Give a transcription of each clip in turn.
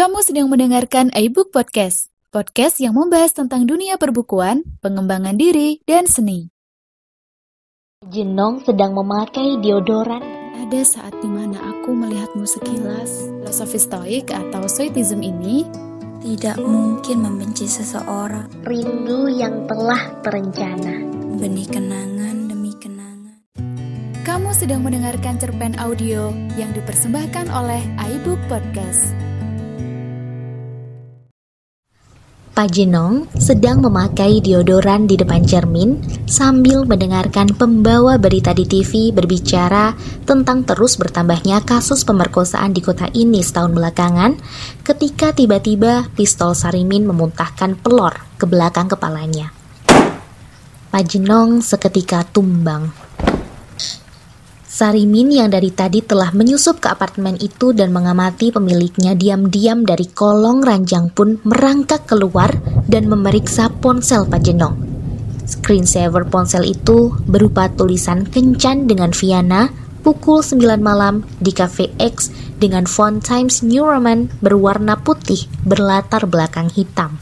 Kamu sedang mendengarkan iBook Podcast, podcast yang membahas tentang dunia perbukuan, pengembangan diri, dan seni. Jenong sedang memakai deodoran. Ada saat di mana aku melihatmu sekilas, filosofi stoik atau stoicism ini tidak mungkin membenci seseorang. Rindu yang telah terencana. Benih kenangan demi kenangan. Kamu sedang mendengarkan cerpen audio yang dipersembahkan oleh iBook Podcast. Pak Jenong sedang memakai deodoran di depan cermin sambil mendengarkan pembawa berita di TV berbicara tentang terus bertambahnya kasus pemerkosaan di kota ini setahun belakangan ketika tiba-tiba pistol Sarimin memuntahkan pelor ke belakang kepalanya. Pak Jenong seketika tumbang. Sarimin yang dari tadi telah menyusup ke apartemen itu dan mengamati pemiliknya diam-diam dari kolong ranjang pun merangkak keluar dan memeriksa ponsel Pak Jenong. Screensaver ponsel itu berupa tulisan kencan dengan Viana pukul 9 malam di Cafe X dengan font Times New Roman berwarna putih berlatar belakang hitam.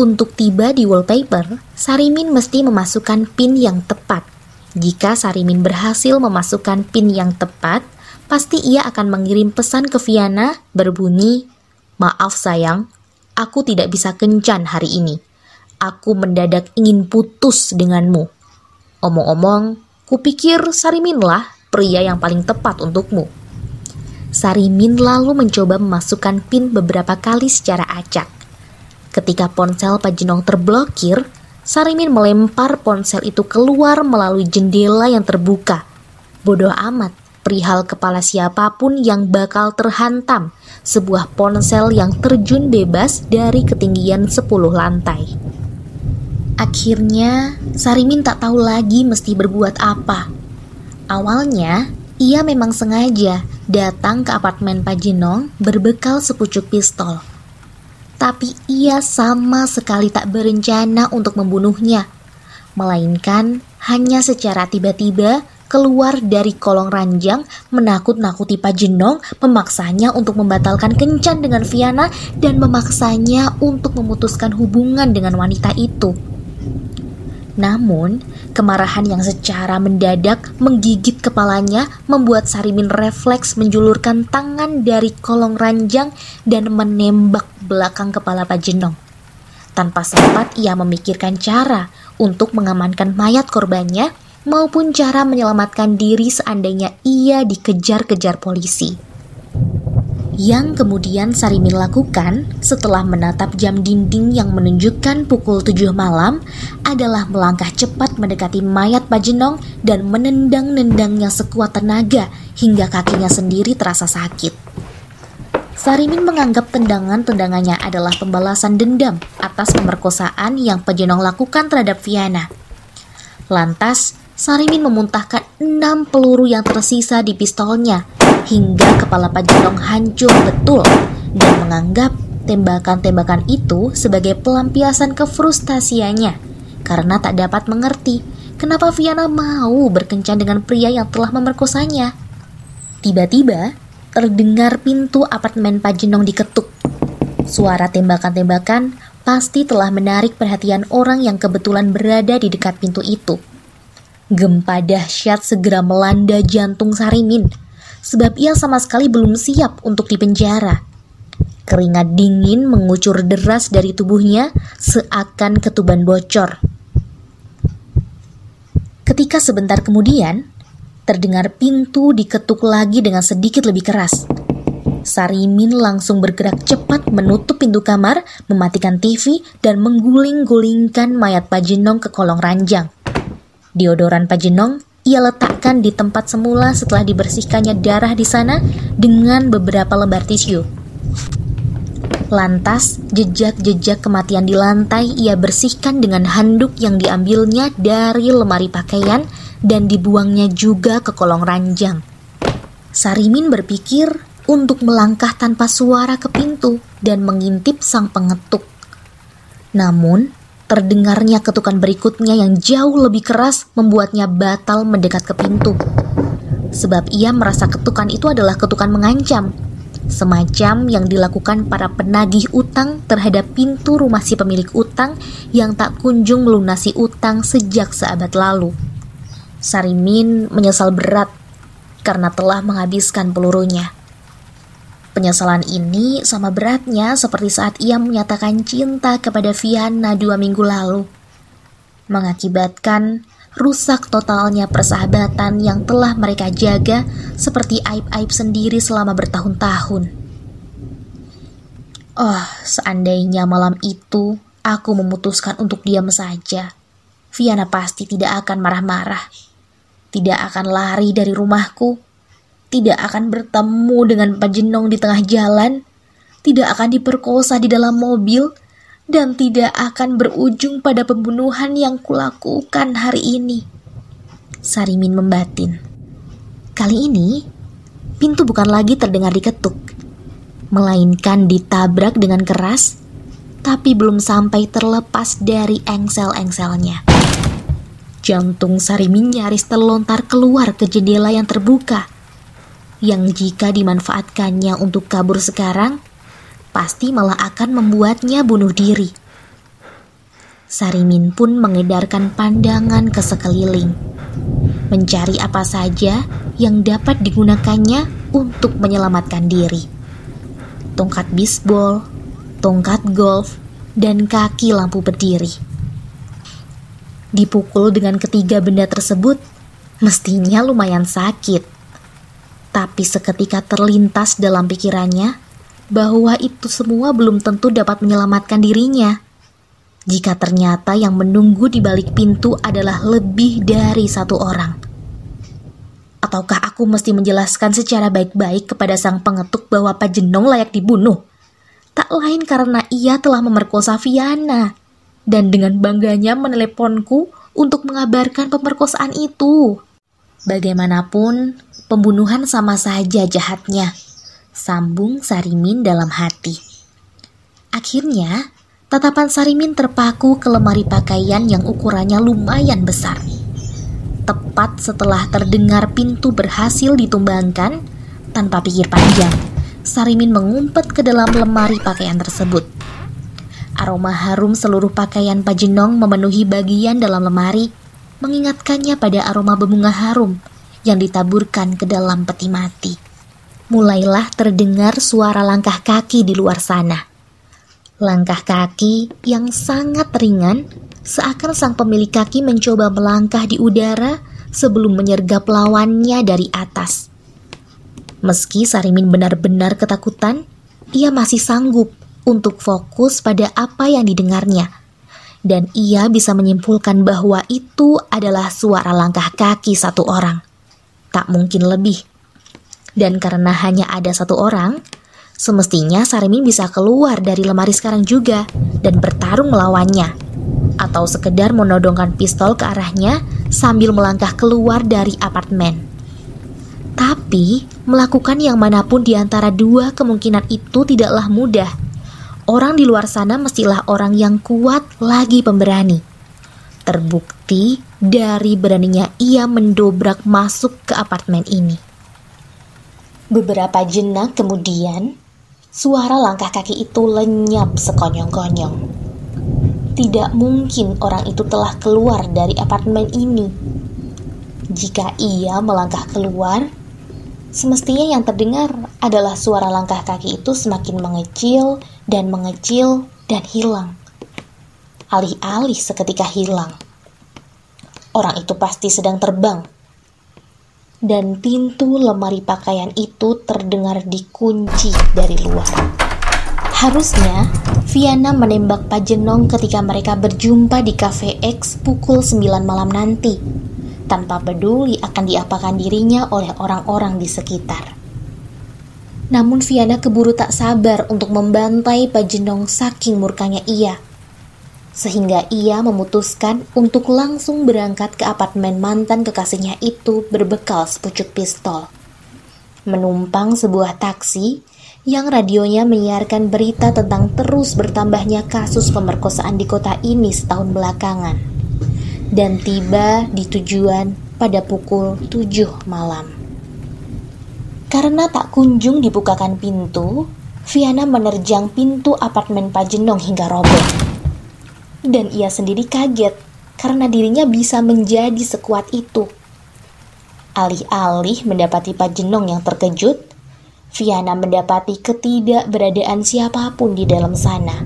Untuk tiba di wallpaper, Sarimin mesti memasukkan pin yang tepat jika Sarimin berhasil memasukkan PIN yang tepat, pasti ia akan mengirim pesan ke Viana berbunyi, Maaf sayang, aku tidak bisa kencan hari ini. Aku mendadak ingin putus denganmu. Omong-omong, kupikir Sariminlah pria yang paling tepat untukmu. Sarimin lalu mencoba memasukkan PIN beberapa kali secara acak. Ketika ponsel Pajenong terblokir, Sarimin melempar ponsel itu keluar melalui jendela yang terbuka. Bodoh amat, perihal kepala siapa pun yang bakal terhantam sebuah ponsel yang terjun bebas dari ketinggian 10 lantai. Akhirnya, Sarimin tak tahu lagi mesti berbuat apa. Awalnya, ia memang sengaja datang ke apartemen Pak Jinong berbekal sepucuk pistol tapi ia sama sekali tak berencana untuk membunuhnya, melainkan hanya secara tiba-tiba keluar dari kolong ranjang menakut-nakuti Pajenong, memaksanya untuk membatalkan kencan dengan Viana dan memaksanya untuk memutuskan hubungan dengan wanita itu. Namun, kemarahan yang secara mendadak menggigit kepalanya membuat Sarimin refleks menjulurkan tangan dari kolong ranjang dan menembak belakang kepala Pak Jenong. Tanpa sempat ia memikirkan cara untuk mengamankan mayat korbannya maupun cara menyelamatkan diri seandainya ia dikejar-kejar polisi. Yang kemudian Sarimin lakukan setelah menatap jam dinding yang menunjukkan pukul 7 malam adalah melangkah cepat mendekati mayat Pajenong dan menendang-nendangnya sekuat tenaga hingga kakinya sendiri terasa sakit. Sarimin menganggap tendangan-tendangannya adalah pembalasan dendam atas pemerkosaan yang Pajenong lakukan terhadap Viana. Lantas, Sarimin memuntahkan enam peluru yang tersisa di pistolnya hingga kepala Pajenong hancur betul dan menganggap tembakan-tembakan itu sebagai pelampiasan kefrustasiannya karena tak dapat mengerti kenapa Viana mau berkencan dengan pria yang telah memerkosanya. Tiba-tiba, terdengar pintu apartemen Pajenong diketuk. Suara tembakan-tembakan pasti telah menarik perhatian orang yang kebetulan berada di dekat pintu itu. Gempa dahsyat segera melanda jantung Sarimin sebab ia sama sekali belum siap untuk dipenjara. Keringat dingin mengucur deras dari tubuhnya seakan ketuban bocor. Ketika sebentar kemudian, terdengar pintu diketuk lagi dengan sedikit lebih keras. Sarimin langsung bergerak cepat menutup pintu kamar, mematikan TV, dan mengguling-gulingkan mayat Pajenong ke kolong ranjang. Diodoran Pajenong ia letakkan di tempat semula setelah dibersihkannya darah di sana dengan beberapa lembar tisu. Lantas, jejak-jejak kematian di lantai ia bersihkan dengan handuk yang diambilnya dari lemari pakaian dan dibuangnya juga ke kolong ranjang. Sarimin berpikir untuk melangkah tanpa suara ke pintu dan mengintip sang pengetuk. Namun, Terdengarnya ketukan berikutnya yang jauh lebih keras membuatnya batal mendekat ke pintu. Sebab ia merasa ketukan itu adalah ketukan mengancam. semacam yang dilakukan para penagih utang terhadap pintu rumah si pemilik utang yang tak kunjung melunasi utang sejak seabad lalu. Sarimin menyesal berat karena telah menghabiskan pelurunya. Penyesalan ini sama beratnya seperti saat ia menyatakan cinta kepada Viana dua minggu lalu. Mengakibatkan rusak totalnya persahabatan yang telah mereka jaga seperti aib-aib sendiri selama bertahun-tahun. Oh, seandainya malam itu aku memutuskan untuk diam saja, Viana pasti tidak akan marah-marah, tidak akan lari dari rumahku, tidak akan bertemu dengan Pak Jenong di tengah jalan, tidak akan diperkosa di dalam mobil, dan tidak akan berujung pada pembunuhan yang kulakukan hari ini. Sarimin membatin. Kali ini, pintu bukan lagi terdengar diketuk, melainkan ditabrak dengan keras, tapi belum sampai terlepas dari engsel-engselnya. Jantung Sarimin nyaris terlontar keluar ke jendela yang terbuka, yang jika dimanfaatkannya untuk kabur sekarang, pasti malah akan membuatnya bunuh diri. Sarimin pun mengedarkan pandangan ke sekeliling, mencari apa saja yang dapat digunakannya untuk menyelamatkan diri. Tongkat bisbol, tongkat golf, dan kaki lampu berdiri. Dipukul dengan ketiga benda tersebut, mestinya lumayan sakit. Tapi seketika terlintas dalam pikirannya bahwa itu semua belum tentu dapat menyelamatkan dirinya. Jika ternyata yang menunggu di balik pintu adalah lebih dari satu orang. Ataukah aku mesti menjelaskan secara baik-baik kepada sang pengetuk bahwa Pak Jenong layak dibunuh? Tak lain karena ia telah memerkosa Viana. Dan dengan bangganya meneleponku untuk mengabarkan pemerkosaan itu. Bagaimanapun, pembunuhan sama saja jahatnya sambung Sarimin dalam hati. Akhirnya, tatapan Sarimin terpaku ke lemari pakaian yang ukurannya lumayan besar. Tepat setelah terdengar pintu berhasil ditumbangkan, tanpa pikir panjang, Sarimin mengumpet ke dalam lemari pakaian tersebut. Aroma harum seluruh pakaian Pajenong memenuhi bagian dalam lemari, mengingatkannya pada aroma berbunga harum yang ditaburkan ke dalam peti mati mulailah terdengar suara langkah kaki di luar sana. Langkah kaki yang sangat ringan, seakan sang pemilik kaki mencoba melangkah di udara sebelum menyergap lawannya dari atas. Meski Sarimin benar-benar ketakutan, ia masih sanggup untuk fokus pada apa yang didengarnya. Dan ia bisa menyimpulkan bahwa itu adalah suara langkah kaki satu orang. Tak mungkin lebih. Dan karena hanya ada satu orang, semestinya Sarimin bisa keluar dari lemari sekarang juga dan bertarung melawannya. Atau sekedar menodongkan pistol ke arahnya sambil melangkah keluar dari apartemen. Tapi, melakukan yang mana pun di antara dua kemungkinan itu tidaklah mudah. Orang di luar sana mestilah orang yang kuat lagi pemberani. Terbukti dari beraninya ia mendobrak masuk ke apartemen ini. Beberapa jenak kemudian, suara langkah kaki itu lenyap sekonyong-konyong. Tidak mungkin orang itu telah keluar dari apartemen ini. Jika ia melangkah keluar, semestinya yang terdengar adalah suara langkah kaki itu semakin mengecil dan mengecil dan hilang. Alih-alih seketika hilang. Orang itu pasti sedang terbang dan pintu lemari pakaian itu terdengar dikunci dari luar. Harusnya, Viana menembak Pajenong ketika mereka berjumpa di Cafe X pukul 9 malam nanti, tanpa peduli akan diapakan dirinya oleh orang-orang di sekitar. Namun Viana keburu tak sabar untuk membantai Pajenong saking murkanya ia sehingga ia memutuskan untuk langsung berangkat ke apartemen mantan kekasihnya itu berbekal sepucuk pistol. Menumpang sebuah taksi yang radionya menyiarkan berita tentang terus bertambahnya kasus pemerkosaan di kota ini setahun belakangan. Dan tiba di tujuan pada pukul 7 malam. Karena tak kunjung dibukakan pintu, Viana menerjang pintu apartemen Pajenong hingga roboh. Dan ia sendiri kaget karena dirinya bisa menjadi sekuat itu. Alih-alih mendapati Pajenong yang terkejut, Viana mendapati ketidakberadaan siapa pun di dalam sana.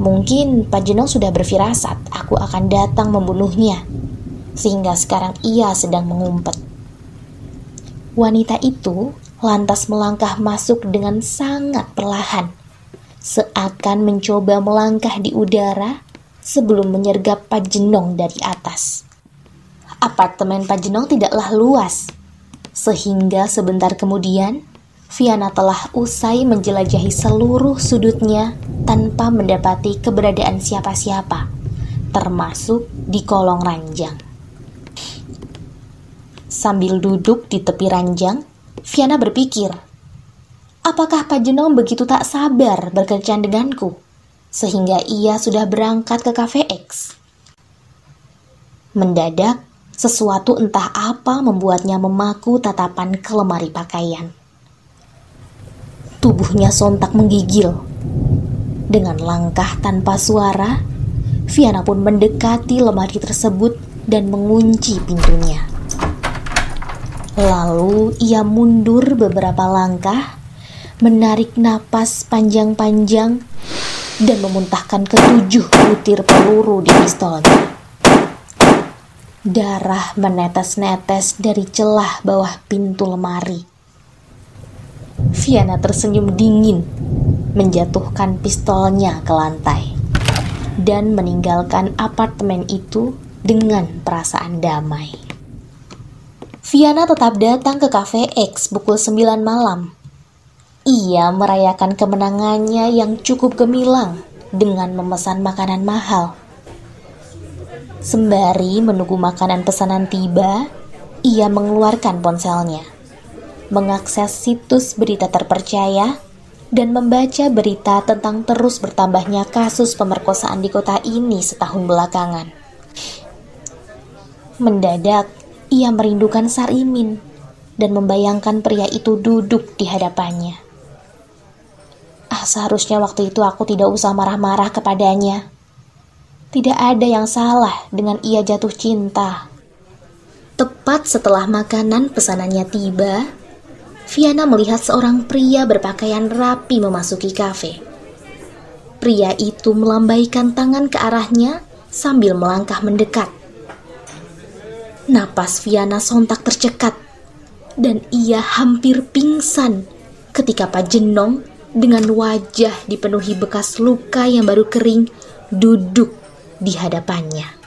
Mungkin Pajenong sudah berfirasat aku akan datang membunuhnya, sehingga sekarang ia sedang mengumpet. Wanita itu lantas melangkah masuk dengan sangat perlahan, seakan mencoba melangkah di udara sebelum menyergap Pajenong dari atas. Apartemen Pajenong tidaklah luas, sehingga sebentar kemudian Viana telah usai menjelajahi seluruh sudutnya tanpa mendapati keberadaan siapa-siapa, termasuk di kolong ranjang. Sambil duduk di tepi ranjang, Viana berpikir, apakah Pak Jenong begitu tak sabar berkencan denganku, sehingga ia sudah berangkat ke Cafe X? Mendadak, sesuatu entah apa membuatnya memaku tatapan ke lemari pakaian. Tubuhnya sontak menggigil. Dengan langkah tanpa suara, Viana pun mendekati lemari tersebut dan mengunci pintunya. Lalu ia mundur beberapa langkah, menarik napas panjang-panjang, dan memuntahkan ketujuh butir peluru di pistolnya. Darah menetes-netes dari celah bawah pintu lemari. Viana tersenyum dingin, menjatuhkan pistolnya ke lantai, dan meninggalkan apartemen itu dengan perasaan damai. Viana tetap datang ke Cafe X pukul 9 malam. Ia merayakan kemenangannya yang cukup gemilang dengan memesan makanan mahal. Sembari menunggu makanan pesanan tiba, ia mengeluarkan ponselnya, mengakses situs berita terpercaya, dan membaca berita tentang terus bertambahnya kasus pemerkosaan di kota ini setahun belakangan. Mendadak, ia merindukan Sarimin dan membayangkan pria itu duduk di hadapannya. Seharusnya waktu itu aku tidak usah marah-marah kepadanya. Tidak ada yang salah dengan ia jatuh cinta. Tepat setelah makanan pesanannya tiba, Viana melihat seorang pria berpakaian rapi memasuki kafe. Pria itu melambaikan tangan ke arahnya sambil melangkah mendekat. Napas Viana sontak tercekat dan ia hampir pingsan ketika Pak Jenong dengan wajah dipenuhi bekas luka yang baru kering duduk di hadapannya.